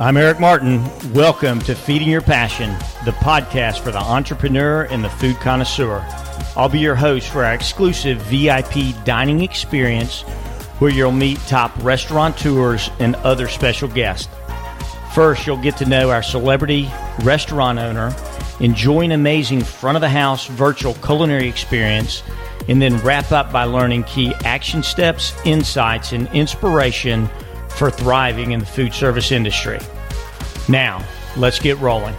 I'm Eric Martin. Welcome to Feeding Your Passion, the podcast for the entrepreneur and the food connoisseur. I'll be your host for our exclusive VIP dining experience where you'll meet top restaurateurs and other special guests. First, you'll get to know our celebrity restaurant owner, enjoy an amazing front of the house virtual culinary experience, and then wrap up by learning key action steps, insights, and inspiration for thriving in the food service industry. Now, let's get rolling.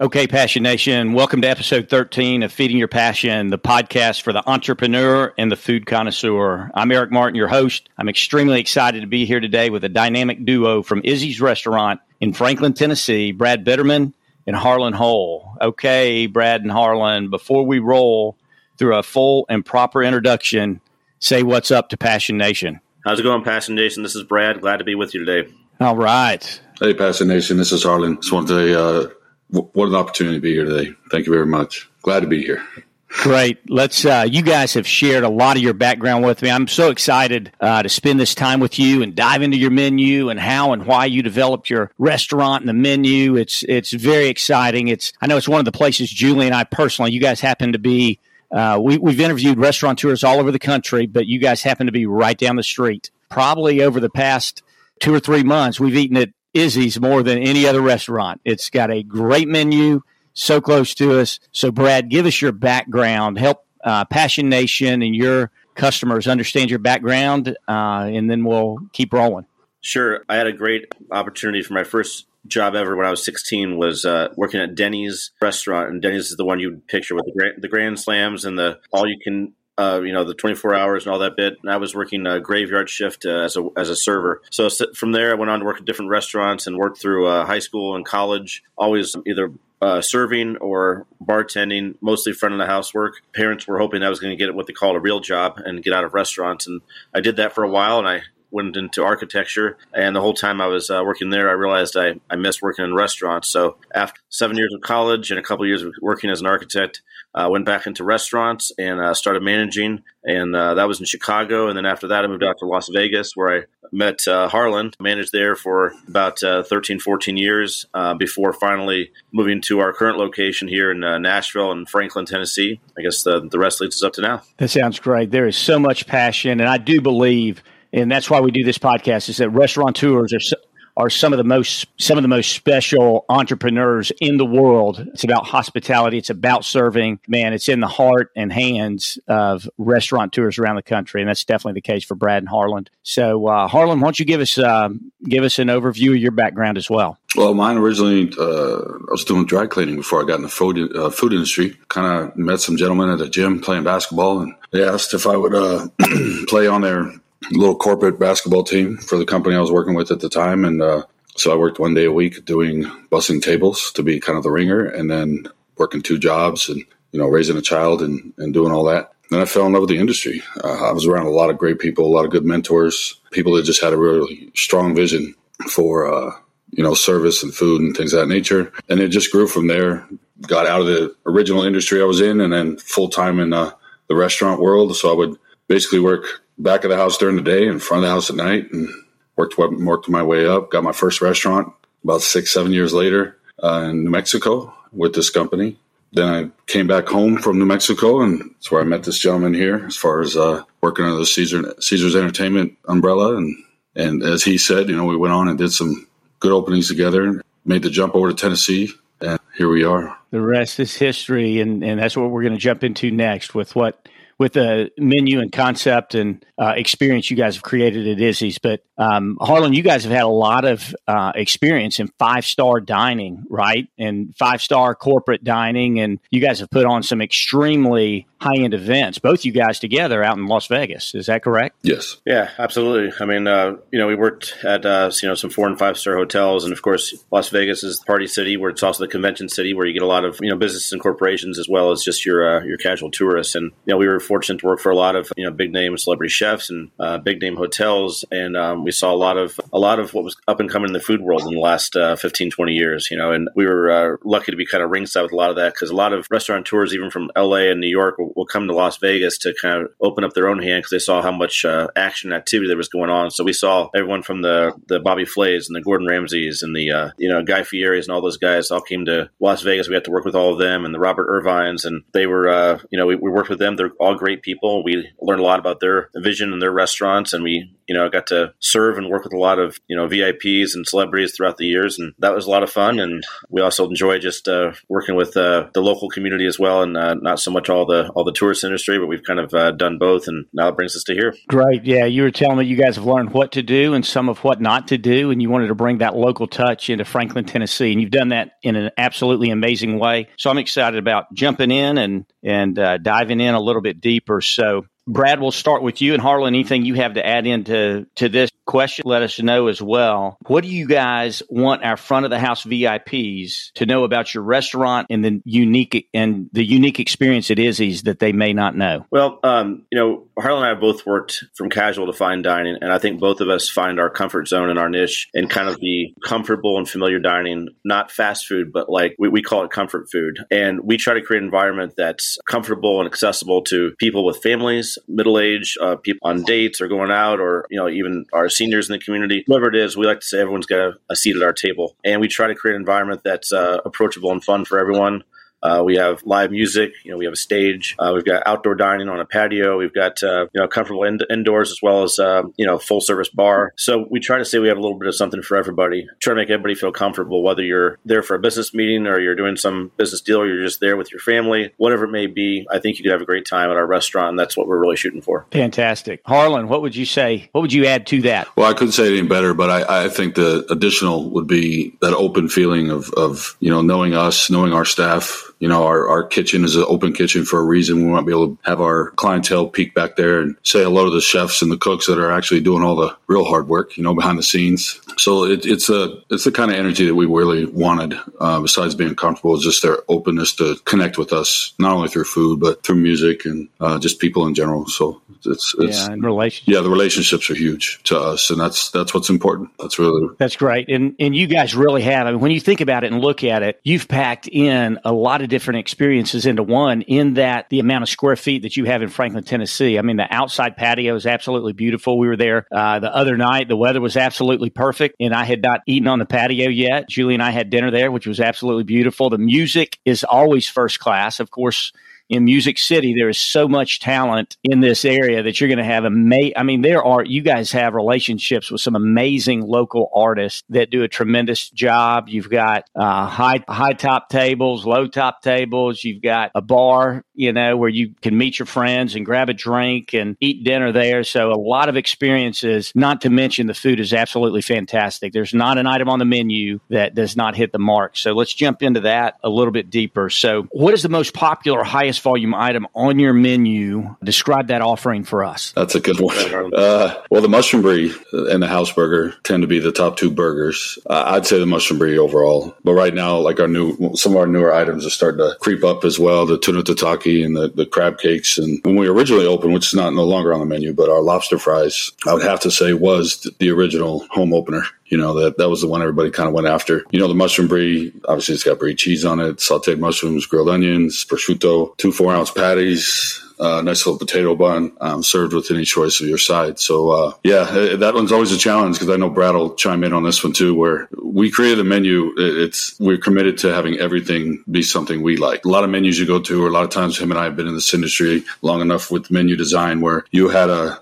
Okay, Passion Nation, welcome to episode 13 of Feeding Your Passion, the podcast for the entrepreneur and the food connoisseur. I'm Eric Martin, your host. I'm extremely excited to be here today with a dynamic duo from Izzy's Restaurant in Franklin, Tennessee, Brad Bitterman and Harlan Hole. Okay, Brad and Harlan, before we roll through a full and proper introduction, say what's up to Passion Nation. How's it going, Passion Nation? This is Brad. Glad to be with you today. All right. Hey, Passion Nation. This is Harlan. Just wanted to, uh, what an opportunity to be here today. Thank you very much. Glad to be here. Great. Let's. Uh, you guys have shared a lot of your background with me. I'm so excited uh, to spend this time with you and dive into your menu and how and why you developed your restaurant and the menu. It's it's very exciting. It's I know it's one of the places Julie and I personally. You guys happen to be. Uh, we, we've interviewed restaurateurs all over the country, but you guys happen to be right down the street. Probably over the past two or three months, we've eaten at Izzy's more than any other restaurant. It's got a great menu so close to us. So, Brad, give us your background. Help uh, Passion Nation and your customers understand your background, uh, and then we'll keep rolling. Sure. I had a great opportunity for my first job ever when I was 16 was uh, working at Denny's restaurant, and Denny's is the one you'd picture with the grand, the grand slams and the all you can. Uh, you know the 24 hours and all that bit. And I was working a graveyard shift uh, as a as a server. So from there, I went on to work at different restaurants and worked through uh, high school and college. Always either uh, serving or bartending, mostly front of the house work. Parents were hoping I was going to get what they call a real job and get out of restaurants, and I did that for a while, and I went into architecture. And the whole time I was uh, working there, I realized I, I missed working in restaurants. So after seven years of college and a couple of years of working as an architect, I uh, went back into restaurants and uh, started managing. And uh, that was in Chicago. And then after that, I moved out to Las Vegas where I met uh, Harlan, managed there for about uh, 13, 14 years before finally moving to our current location here in Nashville and Franklin, Tennessee. I guess the, the rest leads us up to now. That sounds great. There is so much passion. And I do believe – and that's why we do this podcast is that restaurateurs are are some of the most some of the most special entrepreneurs in the world. It's about hospitality. It's about serving. Man, it's in the heart and hands of restaurateurs around the country, and that's definitely the case for Brad and Harlan. So, uh, Harlan, why don't you give us uh, give us an overview of your background as well? Well, mine originally, uh, I was doing dry cleaning before I got in the food uh, food industry. Kind of met some gentlemen at a gym playing basketball, and they asked if I would uh, play on their little corporate basketball team for the company I was working with at the time. And uh, so I worked one day a week doing bussing tables to be kind of the ringer and then working two jobs and, you know, raising a child and, and doing all that. Then I fell in love with the industry. Uh, I was around a lot of great people, a lot of good mentors, people that just had a really strong vision for, uh, you know, service and food and things of that nature. And it just grew from there. Got out of the original industry I was in and then full time in uh, the restaurant world. So I would basically work back of the house during the day and front of the house at night and worked worked my way up. Got my first restaurant about six seven years later uh, in New Mexico with this company. Then I came back home from New Mexico, and that's where I met this gentleman here. As far as uh, working under the Caesar Caesar's Entertainment umbrella, and and as he said, you know, we went on and did some good openings together. Made the jump over to Tennessee, and here we are. The rest is history, and and that's what we're going to jump into next with what with the menu and concept and uh, experience you guys have created at Izzy's. But um, Harlan, you guys have had a lot of uh, experience in five star dining, right? And five star corporate dining, and you guys have put on some extremely high end events. Both you guys together out in Las Vegas. Is that correct? Yes. Yeah, absolutely. I mean, uh, you know, we worked at uh, you know some four and five star hotels, and of course, Las Vegas is the party city, where it's also the convention city, where you get a lot of you know businesses and corporations as well as just your uh, your casual tourists. And you know, we were fortunate to work for a lot of you know big name celebrity chefs and uh, big name hotels, and um, we saw a lot of a lot of what was up and coming in the food world in the last uh, 15, 20 years. You know, and we were uh, lucky to be kind of ringside with a lot of that because a lot of restaurateurs, even from L.A. and New York, will, come to Las Vegas to kind of open up their own hand because they saw how much uh, action and activity there was going on. So we saw everyone from the the Bobby Flays and the Gordon Ramsays and the uh, you know Guy Fieri's and all those guys all came to Las Vegas. We had to work with all of them and the Robert Irvines, and they were uh, you know we, we worked with them. They're all great people. We learned a lot about their vision and their restaurants, and we you know, I got to serve and work with a lot of, you know, VIPs and celebrities throughout the years. And that was a lot of fun. And we also enjoy just uh, working with uh, the local community as well. And uh, not so much all the, all the tourist industry, but we've kind of uh, done both. And now it brings us to here. Great. Yeah. You were telling me you guys have learned what to do and some of what not to do. And you wanted to bring that local touch into Franklin, Tennessee. And you've done that in an absolutely amazing way. So I'm excited about jumping in and, and uh, diving in a little bit deeper. So Brad, we'll start with you and Harlan. Anything you have to add into to this question, let us know as well. What do you guys want our front of the house VIPs to know about your restaurant and the unique and the unique experience it is that they may not know? Well, um, you know, Harlan and I have both worked from casual to fine dining, and I think both of us find our comfort zone and our niche and kind of the comfortable and familiar dining, not fast food, but like we, we call it comfort food. And we try to create an environment that's comfortable and accessible to people with families middle age uh, people on dates or going out, or you know even our seniors in the community. Whoever it is, we like to say everyone's got a, a seat at our table, and we try to create an environment that's uh, approachable and fun for everyone. Uh, we have live music. You know, we have a stage. Uh, we've got outdoor dining on a patio. We've got uh, you know comfortable in- indoors as well as uh, you know full service bar. So we try to say we have a little bit of something for everybody. Try to make everybody feel comfortable, whether you're there for a business meeting or you're doing some business deal, or you're just there with your family, whatever it may be. I think you could have a great time at our restaurant, and that's what we're really shooting for. Fantastic, Harlan. What would you say? What would you add to that? Well, I couldn't say it any better, but I, I think the additional would be that open feeling of of you know knowing us, knowing our staff you know, our, our kitchen is an open kitchen for a reason. We want to be able to have our clientele peek back there and say hello to the chefs and the cooks that are actually doing all the real hard work, you know, behind the scenes. So it, it's a it's the kind of energy that we really wanted. Uh, besides being comfortable, is just their openness to connect with us, not only through food but through music and uh, just people in general. So it's, it's yeah, and relationships. Yeah, the relationships are huge to us, and that's that's what's important. That's really that's great. And and you guys really have. I mean, when you think about it and look at it, you've packed in a lot of different experiences into one in that the amount of square feet that you have in Franklin, Tennessee. I mean, the outside patio is absolutely beautiful. We were there uh, the other night. The weather was absolutely perfect, and I had not eaten on the patio yet. Julie and I had dinner there, which was absolutely beautiful. The music is always first class. Of course, in Music City, there is so much talent in this area that you're going to have a ama- I mean, there are you guys have relationships with some amazing local artists that do a tremendous job. You've got uh, high high top tables, low top tables. You've got a bar, you know, where you can meet your friends and grab a drink and eat dinner there. So a lot of experiences. Not to mention the food is absolutely fantastic. There's not an item on the menu that does not hit the mark. So let's jump into that a little bit deeper. So, what is the most popular, highest highest volume item on your menu. Describe that offering for us. That's a good one. Uh, well, the mushroom brie and the house burger tend to be the top two burgers. Uh, I'd say the mushroom brie overall, but right now, like our new, some of our newer items are starting to creep up as well. The tuna tataki and the, the crab cakes. And when we originally opened, which is not no longer on the menu, but our lobster fries, I would have to say was the original home opener. You know, that, that was the one everybody kind of went after. You know, the mushroom brie, obviously it's got brie cheese on it, sauteed mushrooms, grilled onions, prosciutto, two four ounce patties, uh, nice little potato bun um, served with any choice of your side. So uh, yeah, uh, that one's always a challenge because I know Brad will chime in on this one too. Where we created a menu, it's we're committed to having everything be something we like. A lot of menus you go to, or a lot of times him and I have been in this industry long enough with menu design where you had a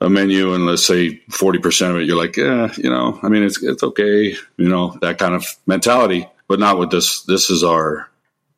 a menu and let's say 40% of it you're like yeah you know i mean it's it's okay you know that kind of mentality but not with this this is our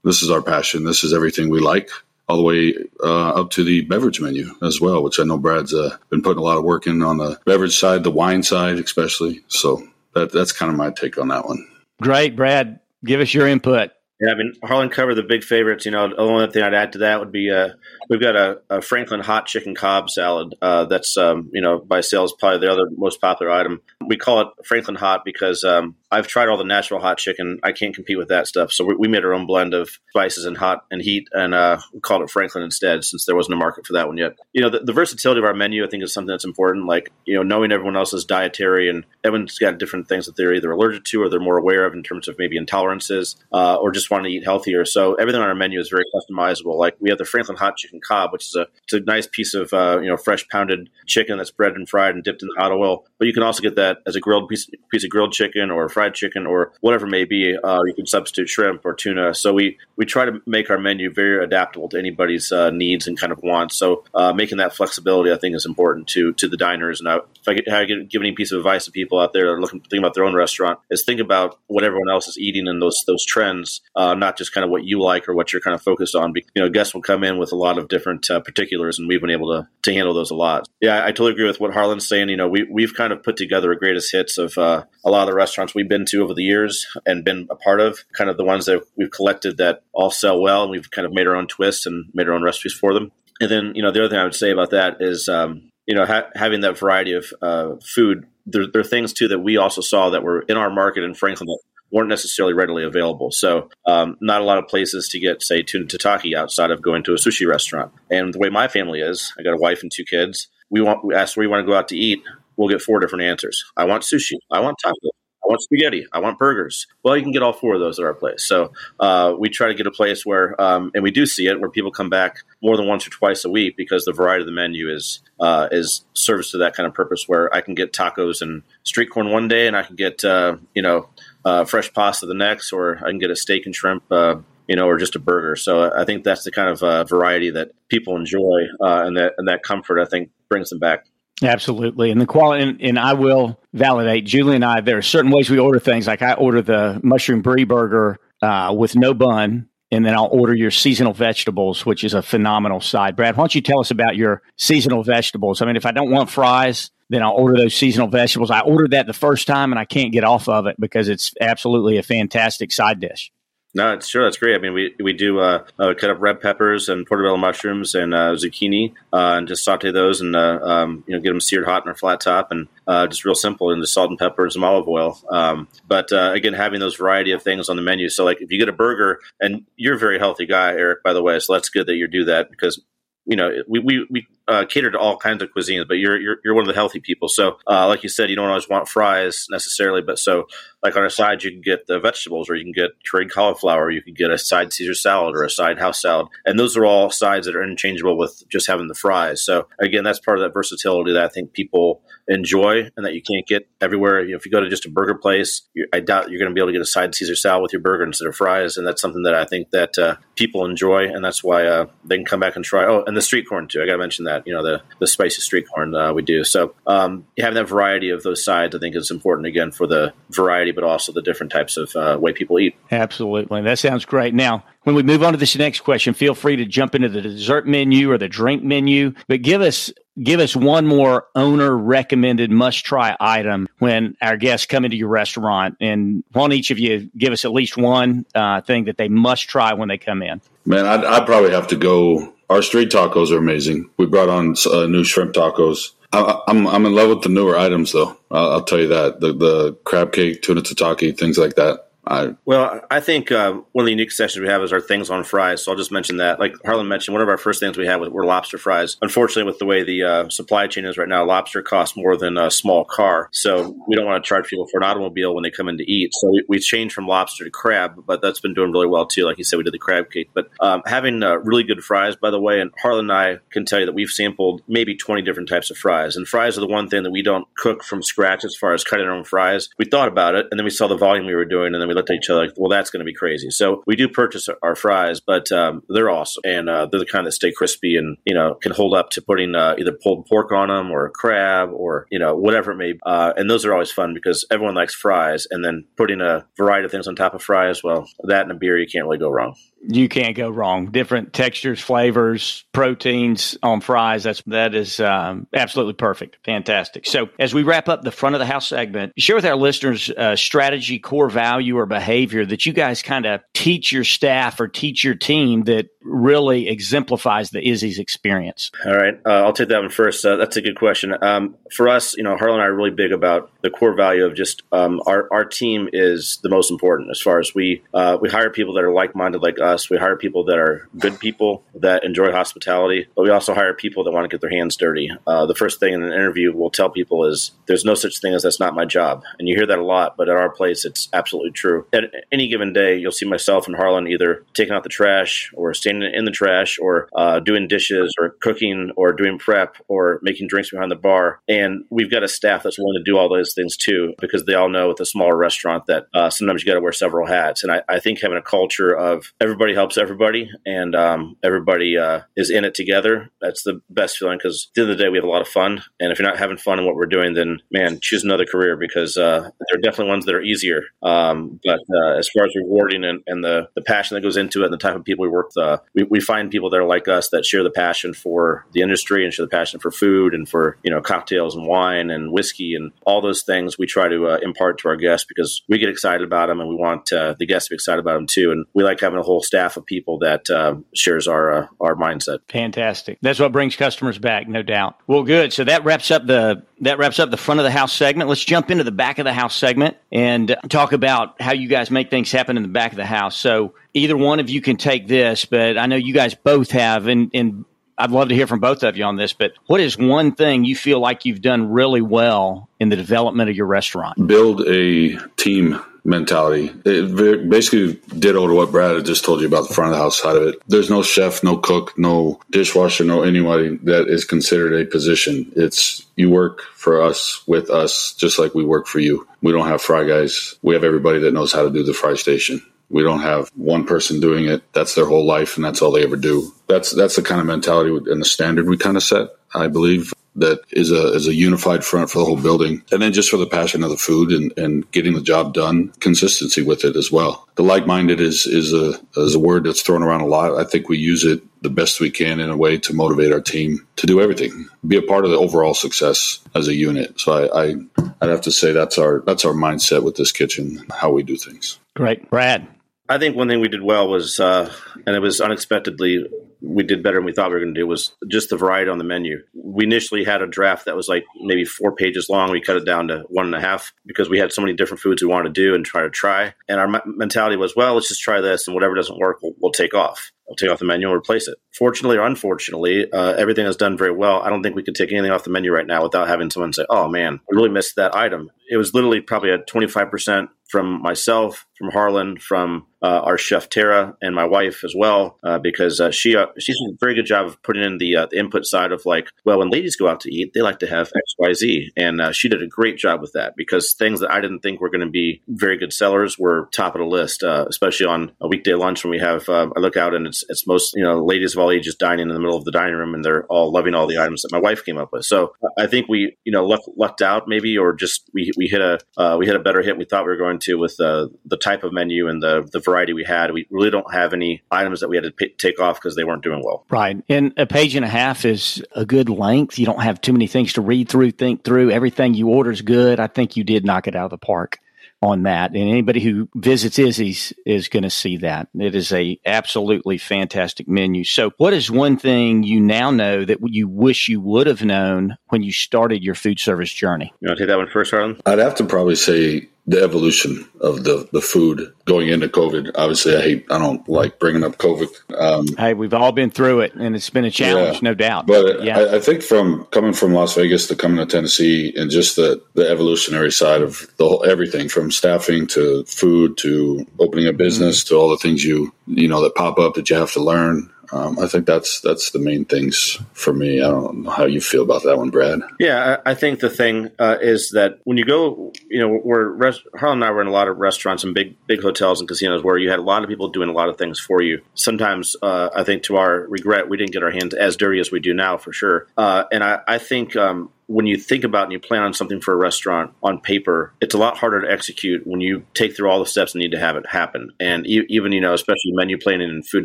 this is our passion. This is everything we like all the way uh, up to the beverage menu as well which i know brad's uh, been putting a lot of work in on the beverage side the wine side especially. So that that's kind of my take on that one. Great brad. Give us your input Yeah, I mean, Harlan covered the big favorites. You know, the only thing I'd add to that would be uh, we've got a, a, Franklin hot chicken Cobb salad. Uh, that's um, you know by sales probably the other most popular item. We call it Franklin hot because um, I've tried all the Nashville hot chicken. I can't compete with that stuff. So we, we made our own blend of spices and hot and heat, and uh, we called it Franklin instead, since there wasn't a market for that one yet. You know, the, the, versatility of our menu, I think, is something that's important. Like you know, knowing everyone else's dietary and everyone's got different things that they're either allergic to or they're more aware of in terms of maybe intolerances uh, or just wanting to eat healthier. So everything on our menu is very customizable. Like we have the Franklin hot chicken Cobb, which is a it's a nice piece of uh, you know fresh pounded chicken that's breaded and fried and dipped in hot oil. But you can also get that as a grilled piece piece of grilled chicken or fried chicken or whatever may be. Uh, you can substitute shrimp or tuna. So we we try to make our menu very adaptable to anybody's uh, needs and kind of wants. So uh, making that flexibility, I think, is important to to the diners. And I, if I, get, I give any piece of advice to people out there that are looking thinking about their own restaurant, is think about what everyone else is eating and those those trends, uh, not just kind of what you like or what you're kind of focused on. You know, guests will come in with a lot of different uh, particulars, and we've been able to to handle those a lot. Yeah, I totally agree with what Harlan's saying. You know, we we've kind of put together a greatest hits of uh, a lot of the restaurants we've been to over the years and been a part of, kind of the ones that we've collected that all sell well, and we've kind of made our own twists and made our own recipes for them. And then, you know, the other thing I would say about that is, um, you know, ha- having that variety of uh, food. There, there, are things too that we also saw that were in our market in Franklin that weren't necessarily readily available. So, um, not a lot of places to get, say, tuna tataki outside of going to a sushi restaurant. And the way my family is, I got a wife and two kids. We want we ask where you want to go out to eat. We'll get four different answers. I want sushi. I want tacos. I want spaghetti. I want burgers. Well, you can get all four of those at our place. So uh, we try to get a place where, um, and we do see it, where people come back more than once or twice a week because the variety of the menu is uh, is service to that kind of purpose. Where I can get tacos and street corn one day, and I can get uh, you know uh, fresh pasta the next, or I can get a steak and shrimp. Uh, you know, or just a burger. So I think that's the kind of uh, variety that people enjoy, and that and that comfort I think brings them back. Absolutely. And the quality, and, and, I will validate Julie and I, there are certain ways we order things. Like I order the mushroom brie burger uh, with no bun, and then I'll order your seasonal vegetables, which is a phenomenal side. Brad, why don't you tell us about your seasonal vegetables? I mean, if I don't want fries, then I'll order those seasonal vegetables. I ordered that the first time and I can't get off of it because it's absolutely a fantastic side dish. No, sure that's great. I mean, we we do uh, uh, cut up red peppers and portobello mushrooms and uh, zucchini, uh, and just saute those and uh, um, you know get them seared hot in our flat top, and uh, just real simple, and just salt and pepper and some olive oil. Um, but again, having those variety of things on the menu. So, like if you get a burger, and you're a very healthy guy, Eric, by the way, so that's good that you do that because you know, we, we, we uh, cater to all kinds of cuisines, but you're, you're, you're one of the healthy people. So, uh, like you said, you don't always want fries necessarily, but so like on a side, you can get the vegetables or you can get curried cauliflower, you can get a side Caesar salad or a side house salad. And those are all sides that are interchangeable with just having the fries. So again, that's part of that versatility that I think people enjoy and that you can't get everywhere. You know, if you go to just a burger place, I doubt you're going to be able to get a side Caesar salad with your burger instead of fries. And that's something that I think that uh, people enjoy. And that's why uh, they can come back and try. Oh, and the street corn too. I got to mention that, you know, the, the spicy street corn uh, we do. So um, having that variety of those sides, I think is important again for the variety, but also the different types of uh, way people eat. Absolutely. That sounds great. Now, when we move on to this next question, feel free to jump into the dessert menu or the drink menu, but give us give us one more owner recommended must try item when our guests come into your restaurant and why each of you give us at least one uh, thing that they must try when they come in man I'd, I'd, probably have to go our street tacos are amazing we brought on uh, new shrimp tacos I, am I'm, I'm in love with the newer items though. I'll, I'll tell you that. The, the crab cake tuna tataki things like that I, well, I think uh, one of the unique sessions we have is our things on fries. So I'll just mention that. Like Harlan mentioned, one of our first things we had were lobster fries. Unfortunately, with the way the uh, supply chain is right now, lobster costs more than a small car. So we don't want to charge people for an automobile when they come in to eat. So we, we changed from lobster to crab, but that's been doing really well too. Like you said, we did the crab cake. But um, having uh, really good fries, by the way, and Harlan and I can tell you that we've sampled maybe 20 different types of fries. And fries are the one thing that we don't cook from scratch as far as cutting our own fries. We thought about it, and then we saw the volume we were doing, and then we looked at each other like, well, that's going to be crazy. So we do purchase our fries, but um, they're awesome, and uh, they're the kind that stay crispy and you know can hold up to putting uh, either pulled pork on them or crab or you know whatever it may. be. Uh, and those are always fun because everyone likes fries, and then putting a variety of things on top of fries. Well, that and a beer, you can't really go wrong you can't go wrong. Different textures, flavors, proteins on fries. That's that is um, absolutely perfect, fantastic. So as we wrap up the front of the house segment, share with our listeners a strategy, core value, or behavior that you guys kind of teach your staff or teach your team that really exemplifies the Izzy's experience? All right, uh, I'll take that one first. Uh, that's a good question. Um, for us, you know, Harlan and I are really big about the core value of just um, our our team is the most important as far as we uh, we hire people that are like minded like us. We hire people that are good people that enjoy hospitality, but we also hire people that want to get their hands dirty. Uh, the first thing in an interview we'll tell people is there's no such thing as that's not my job, and you hear that a lot, but at our place it's absolutely true. At any given day, you'll see myself and Harlan either taking out the trash or standing in the trash or uh, doing dishes or cooking or doing prep or making drinks behind the bar, and we've got a staff that's willing to do all those things too because they all know with a smaller restaurant that uh, sometimes you got to wear several hats, and I, I, think having a culture of everybody helps everybody and um, everybody uh, is in it together. That's the best feeling because at the end of the day, we have a lot of fun. And if you're not having fun in what we're doing, then man, choose another career because uh, there are definitely ones that are easier. Um, but uh, as far as rewarding and, and, the, the passion that goes into it and the type of people we work with, uh, we, we find people that are like us that share the passion for the industry and share the passion for food and for, you know, cocktails and wine and whiskey and all those things we try to uh, impart to our guests because we get excited about them and we want uh, the guests to be excited about them too. And we like having a whole staff of people that uh, shares our uh, our mindset. Fantastic. That's what brings customers back, no doubt. Well, good. So that wraps up the that wraps up the front of the house segment. Let's jump into the back of the house segment and talk about how you guys make things happen in the back of the house. So either one of you can take this, but I know you guys both have, and, and I'd love to hear from both of you on this, but what is one thing you feel like you've done really well in the development of your restaurant? Build a team mentality. It basically ditto to what Brad had just told you about the front of the house side of it. There's no chef, no cook, no dishwasher, no anybody that is considered a position. It's you work for us with us just like we work for you. We don't have fry guys. We have everybody that knows how to do the fry station. We don't have one person doing it. That's their whole life and that's all they ever do. That's that's the kind of mentality and the standard we kind of set, I believe that is a is a unified front for the whole building, and then just for the passion of the food and, and getting the job done, consistency with it as well. The like minded is is a is a word that's thrown around a lot. I think we use it the best we can in a way to motivate our team to do everything, be a part of the overall success as a unit. So I, I I'd have to say that's our that's our mindset with this kitchen, how we do things. Great, Brad. I think one thing we did well was, uh, and it was unexpectedly we did better than we thought we were going to do was just the variety on the menu. We initially had a draft that was like maybe four pages long. We cut it down to one and a half because we had so many different foods we wanted to do and try to try. And our mentality was, well, let's just try this, and whatever doesn't work, we'll, we'll take off. We'll take off the menu and replace it. Fortunately or unfortunately, uh, everything has done very well. I don't think we could take anything off the menu right now without having someone say, "Oh man, we really missed that item." It was literally probably a twenty five percent from myself, from Harlan, from uh, our chef Tara, and my wife as well, uh, because uh, she uh, she's a very good job of putting in the, uh, the, input side of like, well, when ladies go out to eat, they like to have X, Y, Z, and uh, she did a great job with that because things that I didn't think were going to be very good sellers were top of the list, especially on a weekday lunch when we have. I look out and it's it's most you know ladies of all ages dining in the middle of the dining room, and they're all loving all the items that my wife came up with. So I think we you know luck, lucked out maybe, or just we we hit a uh, we hit a better hit we thought we were going to with the the type of menu and the the variety we had. We really don't have any items that we had to pay, take off because they weren't doing well. Right. And a page and a half is a good length. You don't have too many things to read through, think through. Everything you order is good. I think you did knock it out of the park on that. And anybody who visits Izzy's is going to see that. It is a absolutely fantastic menu. So what is one thing you now know that you wish you would have known when you started your food service journey? You want to take that one first, Harlan? I'd have to probably say the evolution of the, the food going into COVID. Obviously, I hate, I don't like bringing up COVID. Um, hey, we've all been through it, and it's been a challenge, yeah, no doubt. But yeah. I, I, think from coming from Las Vegas to coming to Tennessee, and just the, the evolutionary side of the whole everything from staffing to food to opening a business mm-hmm. to all the things you you know that pop up that you have to learn. Um, I think that's that's the main things for me. I don't know how you feel about that one, Brad. Yeah, I, I think the thing uh, is that when you go, you know, we're rest- Harlan and I were in a lot of restaurants and big big hotels and casinos where you had a lot of people doing a lot of things for you. Sometimes, uh, I think to our regret, we didn't get our hands as dirty as we do now, for sure. Uh, and I, I think um, when you think about and you plan on something for a restaurant on paper, it's a lot harder to execute when you take through all the steps and need to have it happen. And even, you know, especially menu planning and food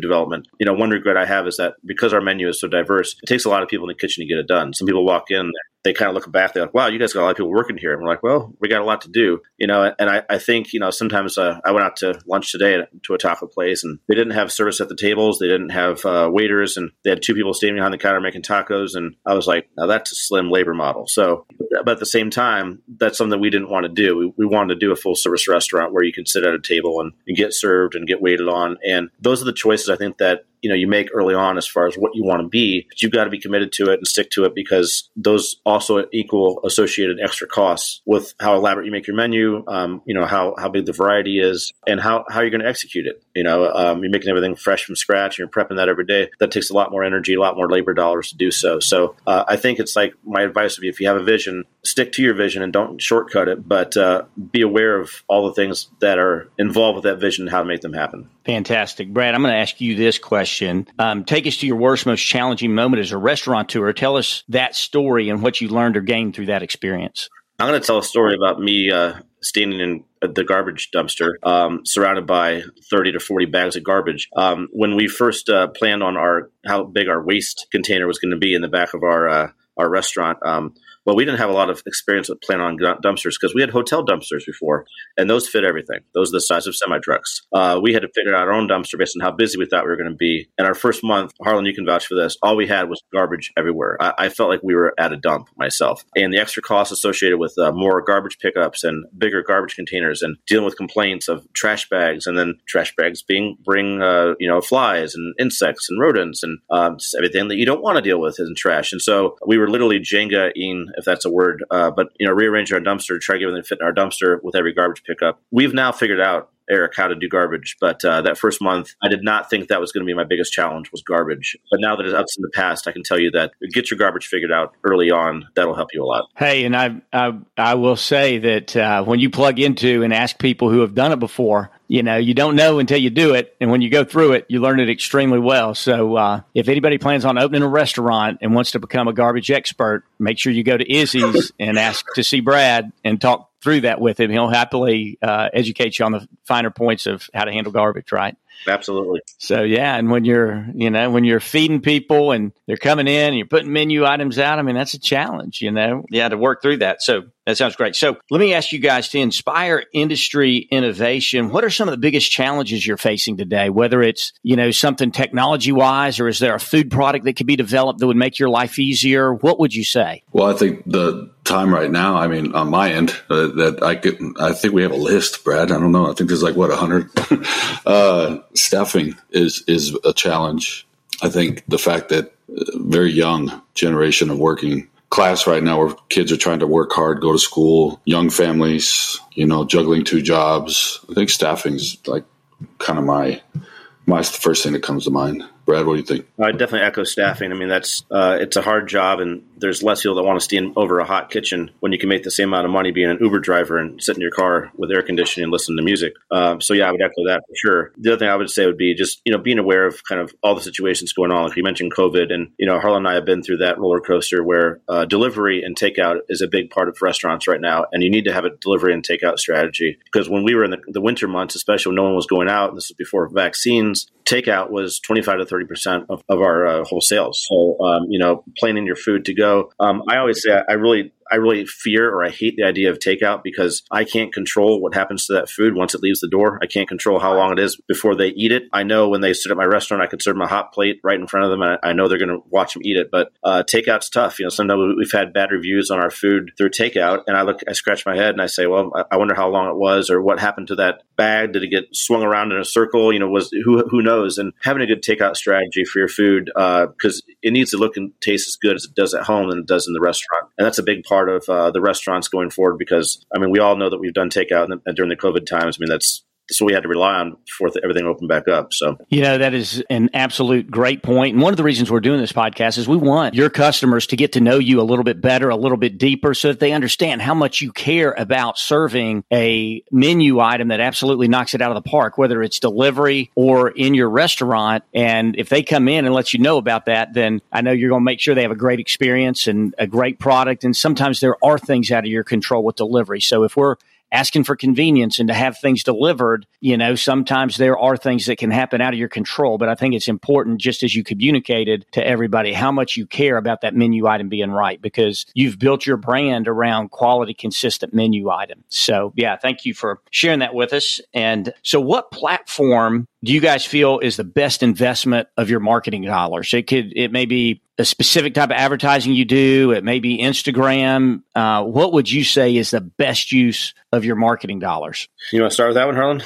development, you know, one regret I have is that because our menu is so diverse, it takes a lot of people in the kitchen to get it done. Some people walk in, they kind of look back. They're like, "Wow, you guys got a lot of people working here." And we're like, "Well, we got a lot to do," you know. And I, I think you know sometimes uh, I went out to lunch today to a taco place, and they didn't have service at the tables. They didn't have uh, waiters, and they had two people standing behind the counter making tacos. And I was like, "Now that's a slim labor model." So, but at the same time, that's something we didn't want to do. We, we wanted to do a full service restaurant where you can sit at a table and, and get served and get waited on. And those are the choices I think that you know you make early on as far as what you want to be but you've got to be committed to it and stick to it because those also equal associated extra costs with how elaborate you make your menu um, you know how, how big the variety is and how, how you're going to execute it. You know um, you're making everything fresh from scratch and you're prepping that every day. That takes a lot more energy a lot more labor dollars to do so. So uh, i think it's like my advice would be if you have a vision stick to your vision and don't shortcut it but uh, be aware of all the things that are involved with that vision and how to make them happen fantastic brad i'm going to ask you this question. Um, take us to your worst, most challenging moment as a restaurateur. Tell us that story and what you learned or gained through that experience. I'm going to tell a story about me uh, standing in the garbage dumpster, um, surrounded by 30 to 40 bags of garbage. Um, when we first uh, planned on our how big our waste container was going to be in the back of our uh, our restaurant, um, well, we didn't have a lot of experience with plan on dumpsters because we had hotel dumpsters before, and those fit everything. Those are the size of semi trucks. Uh, we had to figure out our own dumpster based on how busy we thought we were going to be. And our first month, Harlan, you can vouch for this. All we had was garbage everywhere. I, I felt like we were at a dump myself, and the extra costs associated with uh, more garbage pickups and bigger garbage containers, and dealing with complaints of trash bags, and then trash bags being bring uh, you know flies and insects and rodents and um, everything that you don't want to deal with in trash. And so we were literally Jenga-ing if that's a word. Uh, but you know, rearrange our dumpster try to get everything fit in our dumpster with every garbage pickup. We've now figured out Eric how to do garbage. But uh, that first month, I did not think that was going to be my biggest challenge was garbage. But now that it's in the past, I can tell you that get your garbage figured out early on. That'll help you a lot. Hey, and I I, I will say that uh, when you plug into and ask people who have done it before, you know you don't know until you do it, and when you go through it, you learn it extremely well. So uh, if anybody plans on opening a restaurant and wants to become a garbage expert, make sure you go to Izzy's and ask to see Brad and talk through that with him. He'll happily uh, educate you on the finer points of how to handle garbage, right? Absolutely. So yeah, and when you're, you know, when you're feeding people and they're coming in and you're putting menu items out, I mean, that's a challenge, you know, yeah, to work through that. So that sounds great. So let me ask you guys to inspire industry innovation. What are some of the biggest challenges you're facing today? Whether it's, you know, something technology wise or is there a food product that could be developed that would make your life easier? What would you say? Well, I think the time right now, I mean, on my end, uh, that I get, I think we have a list, Brad. I don't know. I think there's like what, a hundred, uh, staffing is, is a challenge. I think the fact that uh, very young generation of working class right now where kids are trying to work hard, go to school, young families, you know, juggling two jobs. I think staffing's like kind of my my first thing that comes to mind. Brad, what do you think? I definitely echo staffing. I mean, that's uh, it's a hard job, and there's less people that want to stand over a hot kitchen when you can make the same amount of money being an Uber driver and sit in your car with air conditioning and listen to music. Um, so yeah, I would echo that for sure. The other thing I would say would be just you know being aware of kind of all the situations going on. Like you mentioned, COVID, and you know Harlan and I have been through that roller coaster where uh, delivery and takeout is a big part of restaurants right now, and you need to have a delivery and takeout strategy because when we were in the, the winter months, especially when no one was going out, and this was before vaccines, takeout was 25 to 30 percent of, of our uh, whole sales. So um, you know, planning your food to go. Um, I always say I really I really fear or I hate the idea of takeout because I can't control what happens to that food once it leaves the door. I can't control how long it is before they eat it. I know when they sit at my restaurant, I can serve them a hot plate right in front of them, and I, know they're going to watch them eat it. But uh, takeout's tough. You know, sometimes we've had bad reviews on our food through takeout, and I look, I scratch my head, and I say, well, I wonder how long it was, or what happened to that bag? Did it get swung around in a circle? You know, was who who knows? And having a good takeout strategy for your food because uh, it needs to look and taste as good as it does at home than it does in the restaurant, and that's a big part of uh, the restaurants going forward because I mean we all know that we've done takeout the, during the COVID times. I mean that's what we had to rely on for everything open back up. So, you know, that is an absolute great point. And one of the reasons we're doing this podcast is we want your customers to get to know you a little bit better, a little bit deeper, so that they understand how much you care about serving a menu item that absolutely knocks it out of the park, whether it's delivery or in your restaurant. And if they come in and let you know about that, then I know you're going to make sure they have a great experience and a great product. And sometimes there are things out of your control with delivery. So if we're asking for convenience and to have things delivered, you know, sometimes there are things that can happen out of your control. But I think it's important, just as you communicated to everybody, how much you care about that menu item being right because you've built your brand around quality, consistent menu items. So, yeah, thank you for sharing that with us. And so, what platform do you guys feel is the best investment of your marketing dollars? It could, it may be a specific type of advertising you do. It may be Instagram. Uh, what would you say is the best use of your marketing dollars? You want to start with that one, Harlan?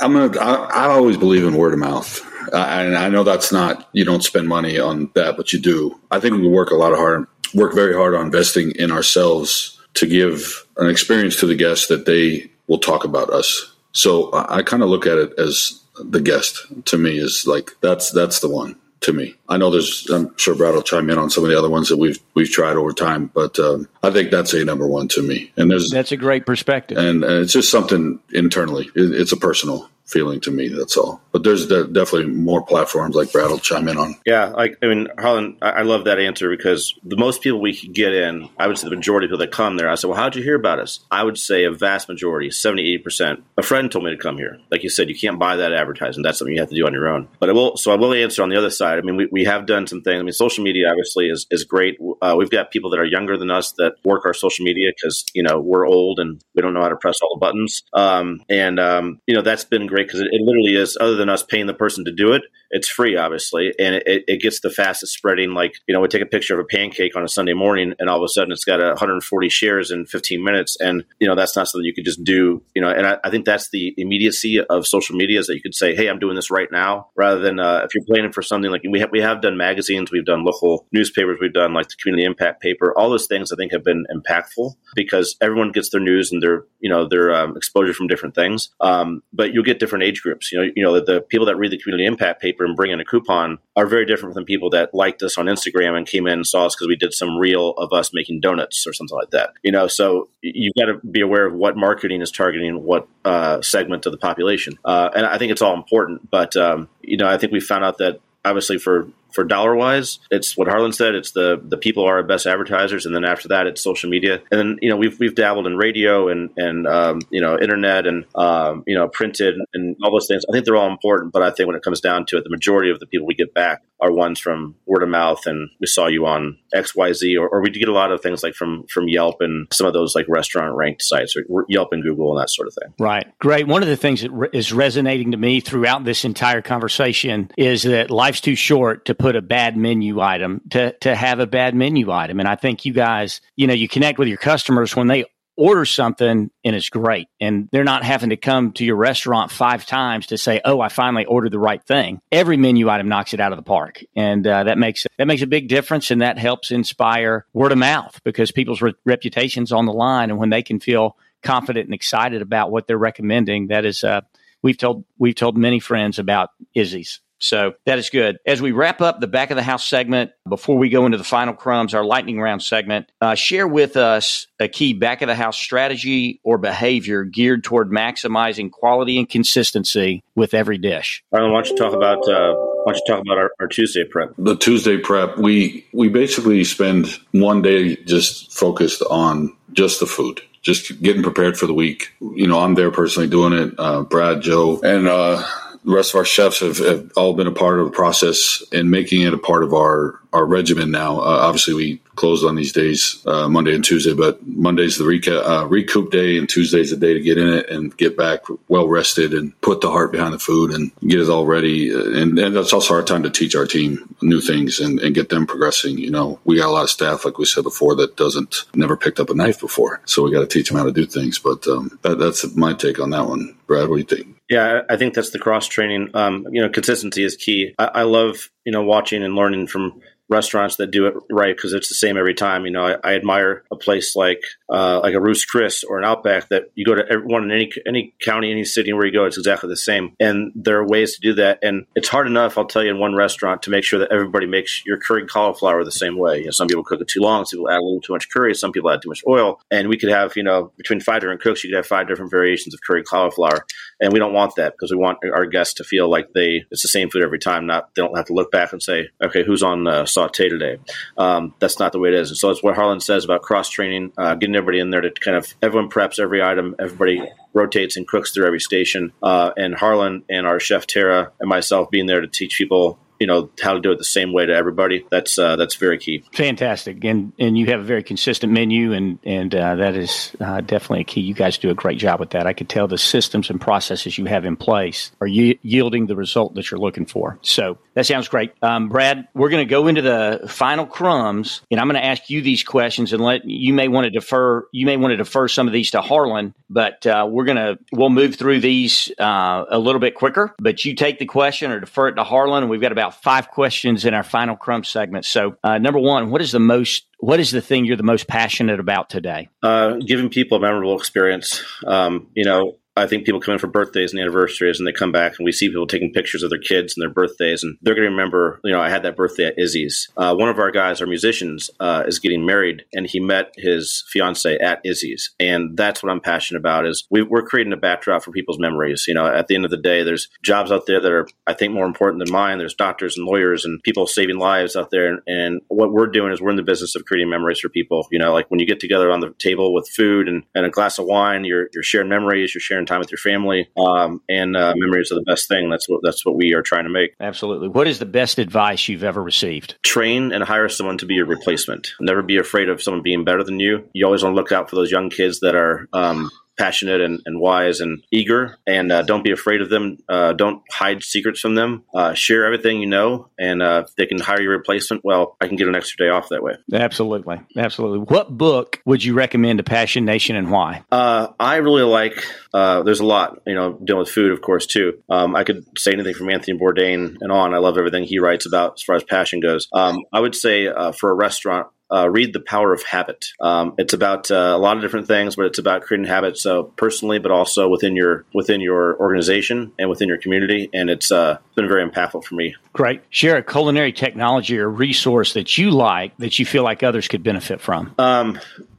I'm gonna. I, I always believe in word of mouth, uh, and I know that's not you don't spend money on that, but you do. I think we work a lot of hard, work very hard on investing in ourselves to give an experience to the guests that they will talk about us. So I, I kind of look at it as the guest to me is like that's that's the one to me. I know there's, I'm sure Brad will chime in on some of the other ones that we've we've tried over time, but um, I think that's a number one to me. And there's that's a great perspective, and, and it's just something internally. It, it's a personal feeling to me. That's all. But there's de- definitely more platforms like Brad will chime in on. Yeah, like I mean, Harlan, I, I love that answer because the most people we get in, I would say the majority of people that come there, I said, well, how'd you hear about us? I would say a vast majority, 70, 80%. A friend told me to come here. Like you said, you can't buy that advertising. That's something you have to do on your own. But I will, so I will answer on the other side. I mean, we, we have done some things. I mean, social media obviously is, is great. Uh, we've got people that are younger than us that work our social media because, you know, we're old and we don't know how to press all the buttons. Um, and, um, you know, that's been great because it, it literally is, other than us paying the person to do it, it's free, obviously, and it, it gets the fastest spreading. Like, you know, we take a picture of a pancake on a Sunday morning, and all of a sudden it's got 140 shares in 15 minutes. And, you know, that's not something you could just do, you know, and I, I think that's the immediacy of social media is that you could say, hey, I'm doing this right now, rather than uh, if you're planning for something like we have, we have done magazines, we've done local newspapers, we've done like the community impact paper, all those things I think have been impactful because everyone gets their news and their, you know, their um, exposure from different things. Um, but you'll get different age groups. You know, you know, the, the people that read the community impact paper and bring in a coupon are very different from people that liked us on Instagram and came in and saw us because we did some reel of us making donuts or something like that. You know, so you've got to be aware of what marketing is targeting what uh, segment of the population, uh, and I think it's all important. But um, you know, I think we found out that obviously for for dollar wise, it's what Harlan said. It's the the people are our best advertisers, and then after that, it's social media. And then you know we've we've dabbled in radio and and um, you know internet and um, you know printed and all those things. I think they're all important, but I think when it comes down to it, the majority of the people we get back are ones from word of mouth, and we saw you on X Y Z, or, or we get a lot of things like from from Yelp and some of those like restaurant ranked sites, or Yelp and Google and that sort of thing. Right, great. One of the things that re- is resonating to me throughout this entire conversation is that life's too short to put a bad menu item to to have a bad menu item. And I think you guys, you know, you connect with your customers when they order something and it's great. And they're not having to come to your restaurant five times to say oh i finally ordered the right thing. Every menu item knocks it out of the park. And uh, that makes that makes a big difference and that helps inspire word of mouth because people's re- reputations on the line. And when they can feel confident and excited about what they're recommending that is uh, we've told we've told many friends about izzy's so that is good. As we wrap up the back of the house segment, before we go into the final crumbs, our lightning round segment, uh, share with us a key back of the house strategy or behavior geared toward maximizing quality and consistency with every dish. Harlan, why don't you talk about uh, why don't you talk about our, our, Tuesday prep? The Tuesday prep, we we basically spend one day just focused on just the food just getting prepared for the week. You know, I'm there personally doing it. Uh, Brad, Joe, and uh, the rest of our chefs have, have, all been a part of the process and making it a part of our our regimen now. Uh, obviously, we closed on these days, uh, Monday and Tuesday, but Monday's the uh, recoup day, and Tuesday's the day to get in it and get back well rested and put the heart behind the food and get it all ready. And, and that's also our time to teach our team new things and, and, get them progressing. You know, we got a lot of staff, like we said before, that doesn't never picked up a knife before, so we got to teach them how to do things. But um, that, that's my take on that one. Brad, what do you think? Yeah, I think that's the cross training. Um, you know, consistency is key. I, I love you know watching and learning from restaurants that do it right because it's the same every time. You know, I, I admire a place like uh, like a Ruth's Chris or an Outback that you go to everyone in any any county, any city where you go, it's exactly the same. And there are ways to do that. And it's hard enough, I'll tell you, in one restaurant to make sure that everybody makes your curry cauliflower the same way. You know, some people cook it too long, some people add a little too much curry, some people add too much oil, and we could have you know between five different cooks, you could have five different variations of curry cauliflower, and we don't want that because we want our guests to feel like they it's the same food every time. Not they don't have to look back and say, okay, who's on uh, saute today. Um, that's not the way it is. And so it's what Harlan says about cross training, uh, getting everybody in there to kind of everyone preps every item, everybody rotates and cooks through every station. Uh, and Harlan and our chef Tara and myself being there to teach people you know how to do it the same way to everybody. That's uh, that's very key. Fantastic, and and you have a very consistent menu, and and uh, that is uh, definitely a key. You guys do a great job with that. I could tell the systems and processes you have in place are y- yielding the result that you're looking for. So that sounds great, um, Brad. We're going to go into the final crumbs, and I'm going to ask you these questions, and let you may want to defer. You may want to defer some of these to Harlan, but uh, we're to we'll move through these uh, a little bit quicker. But you take the question or defer it to Harlan, and we've got about about five questions in our final crumb segment. So, uh, number one, what is the most what is the thing you're the most passionate about today? Uh, giving people a memorable experience. Um, you know, I think people come in for birthdays and anniversaries, and they come back, and we see people taking pictures of their kids and their birthdays, and they're going to remember. You know, I had that birthday at Izzy's. Uh, one of our guys, our musicians, uh, is getting married, and he met his fiance at Izzy's, and that's what I'm passionate about. Is we, are creating a backdrop for people's memories. You know, at the end of the day, there's jobs out there that are, I think, more important than mine. There's doctors and lawyers and people saving lives out there, and, and what we're doing is we're in the business of creating memories for people. You know, like when you get together on the table with food and, and a glass of wine, you're, you're sharing memories, you're sharing time with your family, um, and uh, memories are the best thing. That's what that's what we are trying to make. Absolutely. What is the best advice you've ever received? Train and hire someone to be your replacement. Never be afraid of someone being better than you. You always want to look out for those young kids that are um, passionate and, and wise and eager. And uh, don't be afraid of them. Uh, don't hide secrets from them. Uh, share everything you know. And uh, if they can hire your replacement, well, I can get an extra day off that way. Absolutely. Absolutely. What book would you recommend to Passion Nation and why? Uh, I really like, uh, there's a lot, you know, dealing with food, of course, too. Um, I could say anything from Anthony Bourdain and on. I love everything he writes about as far as passion goes. Um, I would say for a restaurant, uh, read The Power of Habit. Um, it's about uh, a lot of different things, but it's about creating habits. So personally, but also within your within your organization and within your community, and it's uh, it's been very impactful for me. Great. Share a culinary technology or resource that you like that you feel like others could benefit from. Um,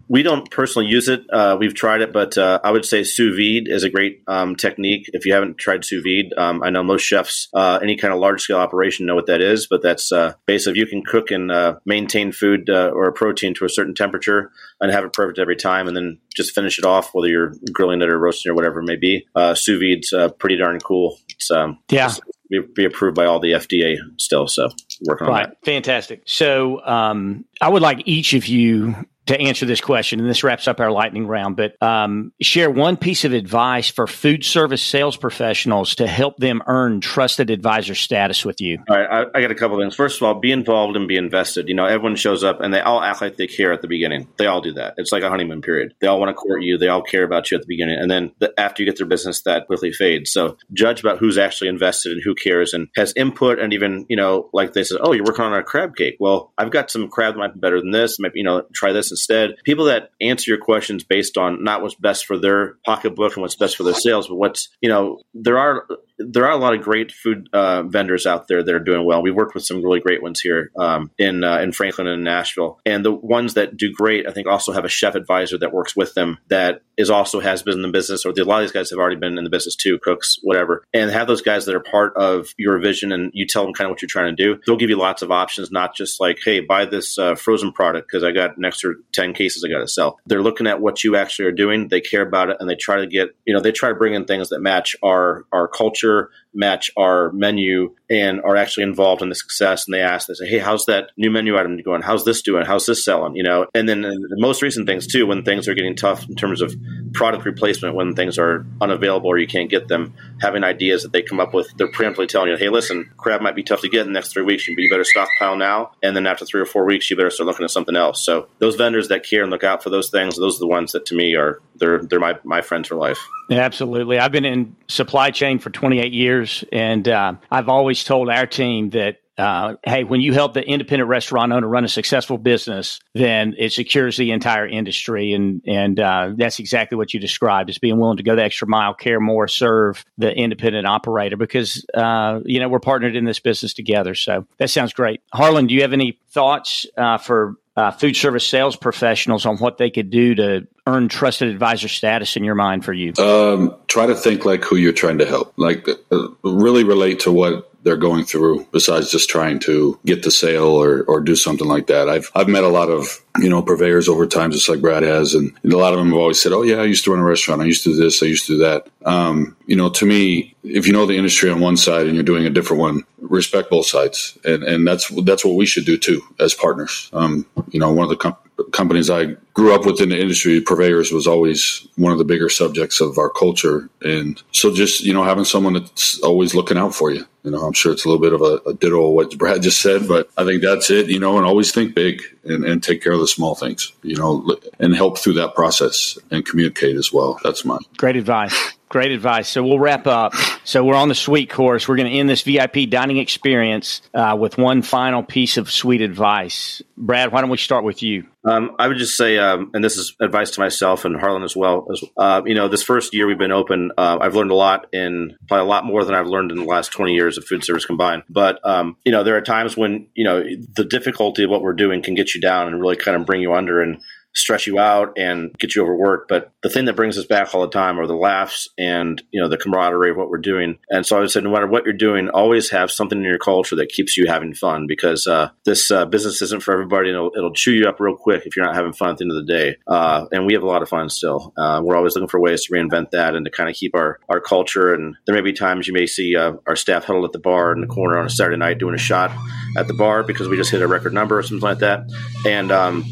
we don't personally use it. Uh, we've tried it, but uh, I would say sous vide is a great um, technique. If you haven't tried sous vide, um, I know most chefs, uh, any kind of large scale operation, know what that is. But that's uh, basically you can cook and uh, maintain food uh, or a protein to a certain temperature and have it perfect every time, and then just finish it off, whether you're grilling it or roasting it or whatever it may be. sous vide's pretty darn cool. It's um, yeah. Be, be, approved by all the FDA still. So working on right. that. Fantastic. So um, I would like each of you to answer this question, and this wraps up our lightning round, but um, share one piece of advice for food service sales professionals to help them earn trusted advisor status with you. All right, I, I got a couple things. First of all, be involved and be invested. You know, everyone shows up and they all act like they care at the beginning. They all do that. It's like a honeymoon period. They all want to court you. They all care about you at the beginning, and then the, after you get their business, that quickly fades. So judge about who's actually invested and who cares and has input, and even you know, like they said, oh, you're working on a crab cake. Well, I've got some crab that might be better than this. Maybe you know, try this instead. People that answer your questions based on not what's best for their pocketbook and what's best for their sales, but what's you know there are there are a lot of great food uh, vendors out there that are doing well. We worked with some really great ones here um, in uh, in Franklin and Nashville, and the ones that do great, I think, also have a chef advisor that works with them that is also has been in the business, or a lot of these guys have already been in the business too, cooks, whatever, and have those guys that are part of your vision, and you tell them kind of what you're trying to do. They'll give you lots of options, not just like, hey, buy this uh, frozen product because I got an extra ten cases I got to sell. They're looking at what you actually are doing. They care about it, and they try to get, you know, they try to bring in things that match our our culture sure match our menu and are actually involved in the success. And they ask, they say, "Hey, how's that new menu item going? How's this doing? How's this selling?" You know. And then the most recent things too, when things are getting tough in terms of product replacement, when things are unavailable or you can't get them, having ideas that they come up with, they're preemptively telling you, "Hey, listen, crab might be tough to get in the next three weeks, but you better stockpile now. And then after three or four weeks, you better start looking at something else." So those vendors that care and look out for those things, those are the ones that to me are they're they're my my friends for life. Absolutely. I've been in supply chain for 28 years, and uh, I've always told our team that uh, hey, when you help the independent restaurant owner run a successful business, then it secures the entire industry, and and uh, that's exactly what you described as being willing to go the extra mile, care more, serve the independent operator because uh, you know we're partnered in this business together. So that sounds great. Harlan, do you have any thoughts uh, for uh, food service sales professionals on what they could do to earn trusted advisor status in your mind for you? Um, try to think like who you're trying to help. Like uh, really relate to what they're going through besides just trying to get the sale or, or do something like that. I've I've met a lot of you know purveyors over time, just like Brad has, and, a lot of them have always said, "Oh yeah, I used to run a restaurant. I used to do this. I used to do that." Um, you know, to me, if you know the industry on one side and you're doing a different one, respect both sides, and and that's that's what we should do too as partners. Um, you know, one of the com- companies I grew up with in the industry, purveyors was always one of the bigger subjects of our culture, and so just you know having someone that's always looking out for you. You know, I'm sure it's a little bit of a, a ditto what Brad just said, but I think that's it. You know, and always think big and, and take care of the small things. You know, and help through that process and communicate as well. That's mine. Great advice. Great advice. So we'll wrap up. So we're on the sweet course. We're going to end this VIP dining experience uh, with one final piece of sweet advice. Brad, why don't we start with you? Um, I would just say, um, and this is advice to myself and Harlan as well. As, uh, you know, this first year we've been open, uh, I've learned a lot in probably a lot more than I've learned in the last 20 years of food service combined. But, um, you know, there are times when, you know, the difficulty of what we're doing can get you down and really kind of bring you under. And stress you out and get you overworked. But the thing that brings us back all the time are the laughs and you know the camaraderie of what we're doing. And so I would say, no matter what you're doing, always have something in your culture that keeps you having fun because uh, this uh, business isn't for everybody. It'll, it'll, chew you up real quick if you're not having fun at the end of the day. Uh, and we have a lot of fun still. Uh, we're always looking for ways to reinvent that and to kind of keep our our culture. And there may be times you may see uh, our staff huddled at the bar in the corner on a Saturday night doing a shot at the bar because we just hit a record number or something like that. And um,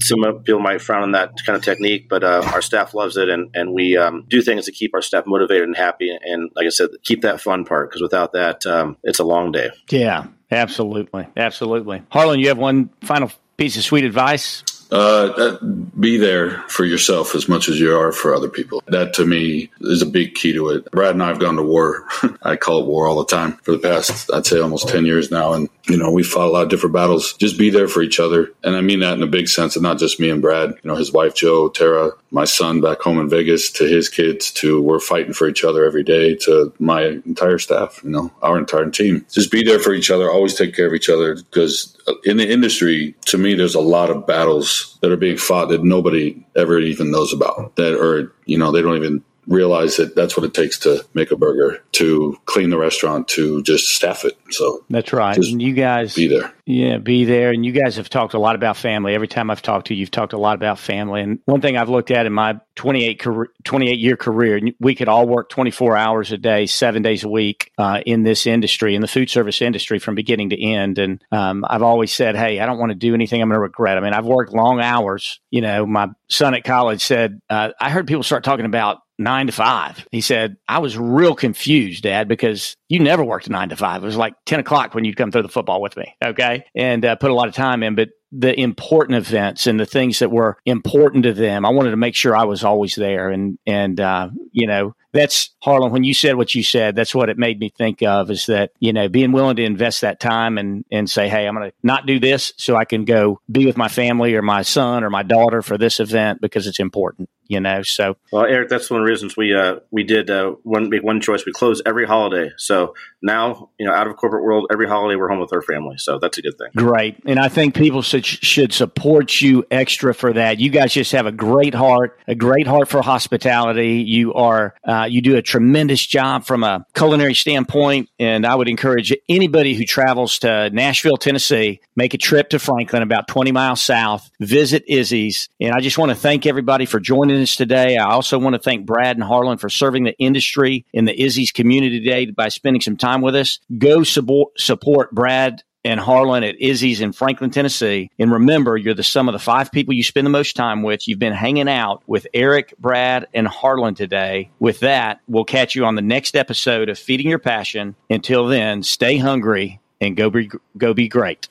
some people might frown on that kind of technique, but uh, our staff loves it, and and we um, do things to keep our staff motivated and happy, and like I said, keep that fun part because without that, um, it's a long day. Yeah, absolutely, absolutely. Harlan, you have one final piece of sweet advice. Uh, be there for yourself as much as you are for other people. That to me is a big key to it. Brad and I have gone to war. I call it war all the time for the past, I'd say almost 10 years now. And, you know, we fought a lot of different battles. Just be there for each other. And I mean that in a big sense and not just me and Brad, you know, his wife, Joe, Tara, my son back home in Vegas to his kids to we're fighting for each other every day to my entire staff, you know, our entire team. Just be there for each other. Always take care of each other because in the industry, to me, there's a lot of battles that are being fought that nobody ever even knows about that are, you know, they don't even realize that that's what it takes to make a burger, to clean the restaurant, to just staff it. So that's right. And you guys be there. Yeah, be there. And you guys have talked a lot about family. Every time I've talked to you, you've talked a lot about family. And one thing I've looked at in my 28, career, 28 year career, we could all work 24 hours a day, seven days a week uh, in this industry, in the food service industry from beginning to end. And um, I've always said, hey, I don't want to do anything I'm going to regret. I mean, I've worked long hours. You know, my son at college said, uh, I heard people start talking about nine to five. He said, I was real confused, Dad, because you never worked nine to five. It was like 10 o'clock when you'd come through the football with me. Okay. And uh, put a lot of time in. But the important events and the things that were important to them, I wanted to make sure I was always there. And, and, uh, you know, that's Harlan. When you said what you said, that's what it made me think of is that, you know, being willing to invest that time and, and say, Hey, I'm going to not do this so I can go be with my family or my son or my daughter for this event because it's important, you know? So, well, Eric, that's one of the reasons we, uh, we did, uh, one, make one choice. We close every holiday. So now, you know, out of corporate world, every holiday we're home with our family. So that's a good thing. Great. And I think people should, should support you extra for that. You guys just have a great heart, a great heart for hospitality. You are, uh, you do a tremendous job from a culinary standpoint, and I would encourage anybody who travels to Nashville, Tennessee, make a trip to Franklin, about 20 miles south, visit Izzy's. And I just want to thank everybody for joining us today. I also want to thank Brad and Harlan for serving the industry in the Izzy's community today by spending some time with us. Go support, support Brad and Harlan at Izzy's in Franklin, Tennessee. And remember, you're the sum of the five people you spend the most time with. You've been hanging out with Eric, Brad, and Harlan today. With that, we'll catch you on the next episode of Feeding Your Passion. Until then, stay hungry and go be, go be great.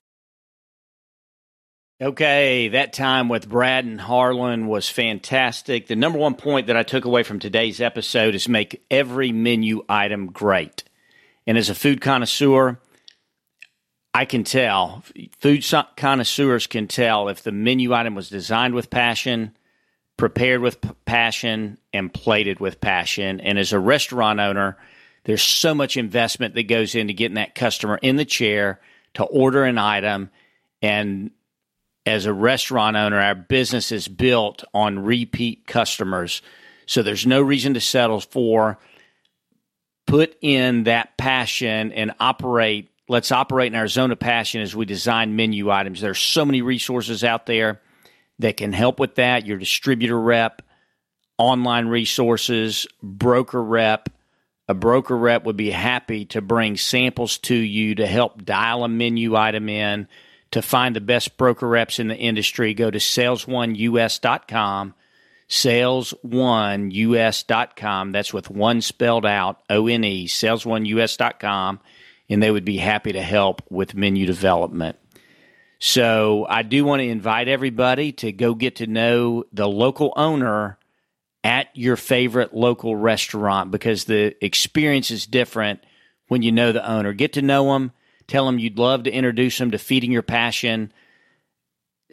Okay, that time with Brad and Harlan was fantastic. The number one point that I took away from today's episode is make every menu item great. And as a food connoisseur, I can tell, food connoisseurs can tell if the menu item was designed with passion, prepared with p- passion, and plated with passion. And as a restaurant owner, there's so much investment that goes into getting that customer in the chair to order an item. And as a restaurant owner, our business is built on repeat customers. So there's no reason to settle for put in that passion and operate. Let's operate in our zone of passion as we design menu items. There's so many resources out there that can help with that. Your distributor rep, online resources, broker rep. A broker rep would be happy to bring samples to you to help dial a menu item in. To find the best broker reps in the industry, go to salesoneus.com salesoneus.com. That's with one spelled out, O N E, salesoneus.com, and they would be happy to help with menu development. So I do want to invite everybody to go get to know the local owner at your favorite local restaurant because the experience is different when you know the owner. Get to know them, tell them you'd love to introduce them to feeding your passion.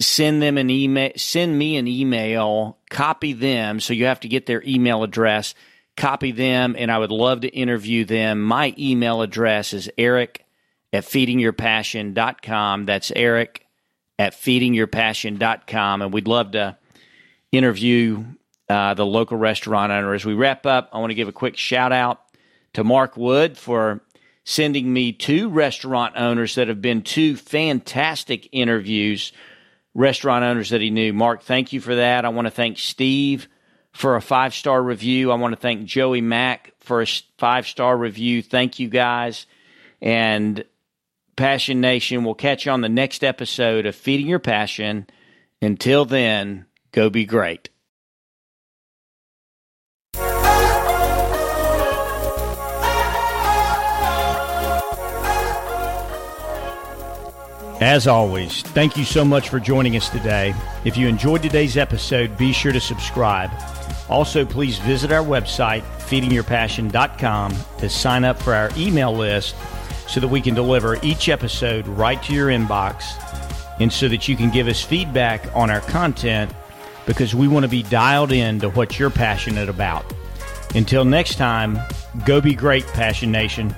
Send them an email send me an email. Copy them so you have to get their email address. Copy them and i would love to interview them. My email address is eric at feedingyourpassion.com that's eric at feedingyourpassion.com and we'd love to interview uh, the local restaurant owner. As we wrap up i want to give a quick shout out to mark wood for sending me two restaurant owners that have been two fantastic interviews restaurant owners that he knew. Mark, thank you for that. I want to thank Steve for a five star review. I want to thank Joey Mack for a five star review. Thank you guys. And Passion Nation, we'll catch you on the next episode of Feeding Your Passion. Until then, go be great. As always, thank you so much for joining us today. If you enjoyed today's episode, be sure to subscribe. Also, please visit our website, feedingyourpassion.com, to sign up for our email list so that we can deliver each episode right to your inbox and so that you can give us feedback on our content because we want to be dialed in to what you're passionate about. Until next time, go be great, Passion Nation.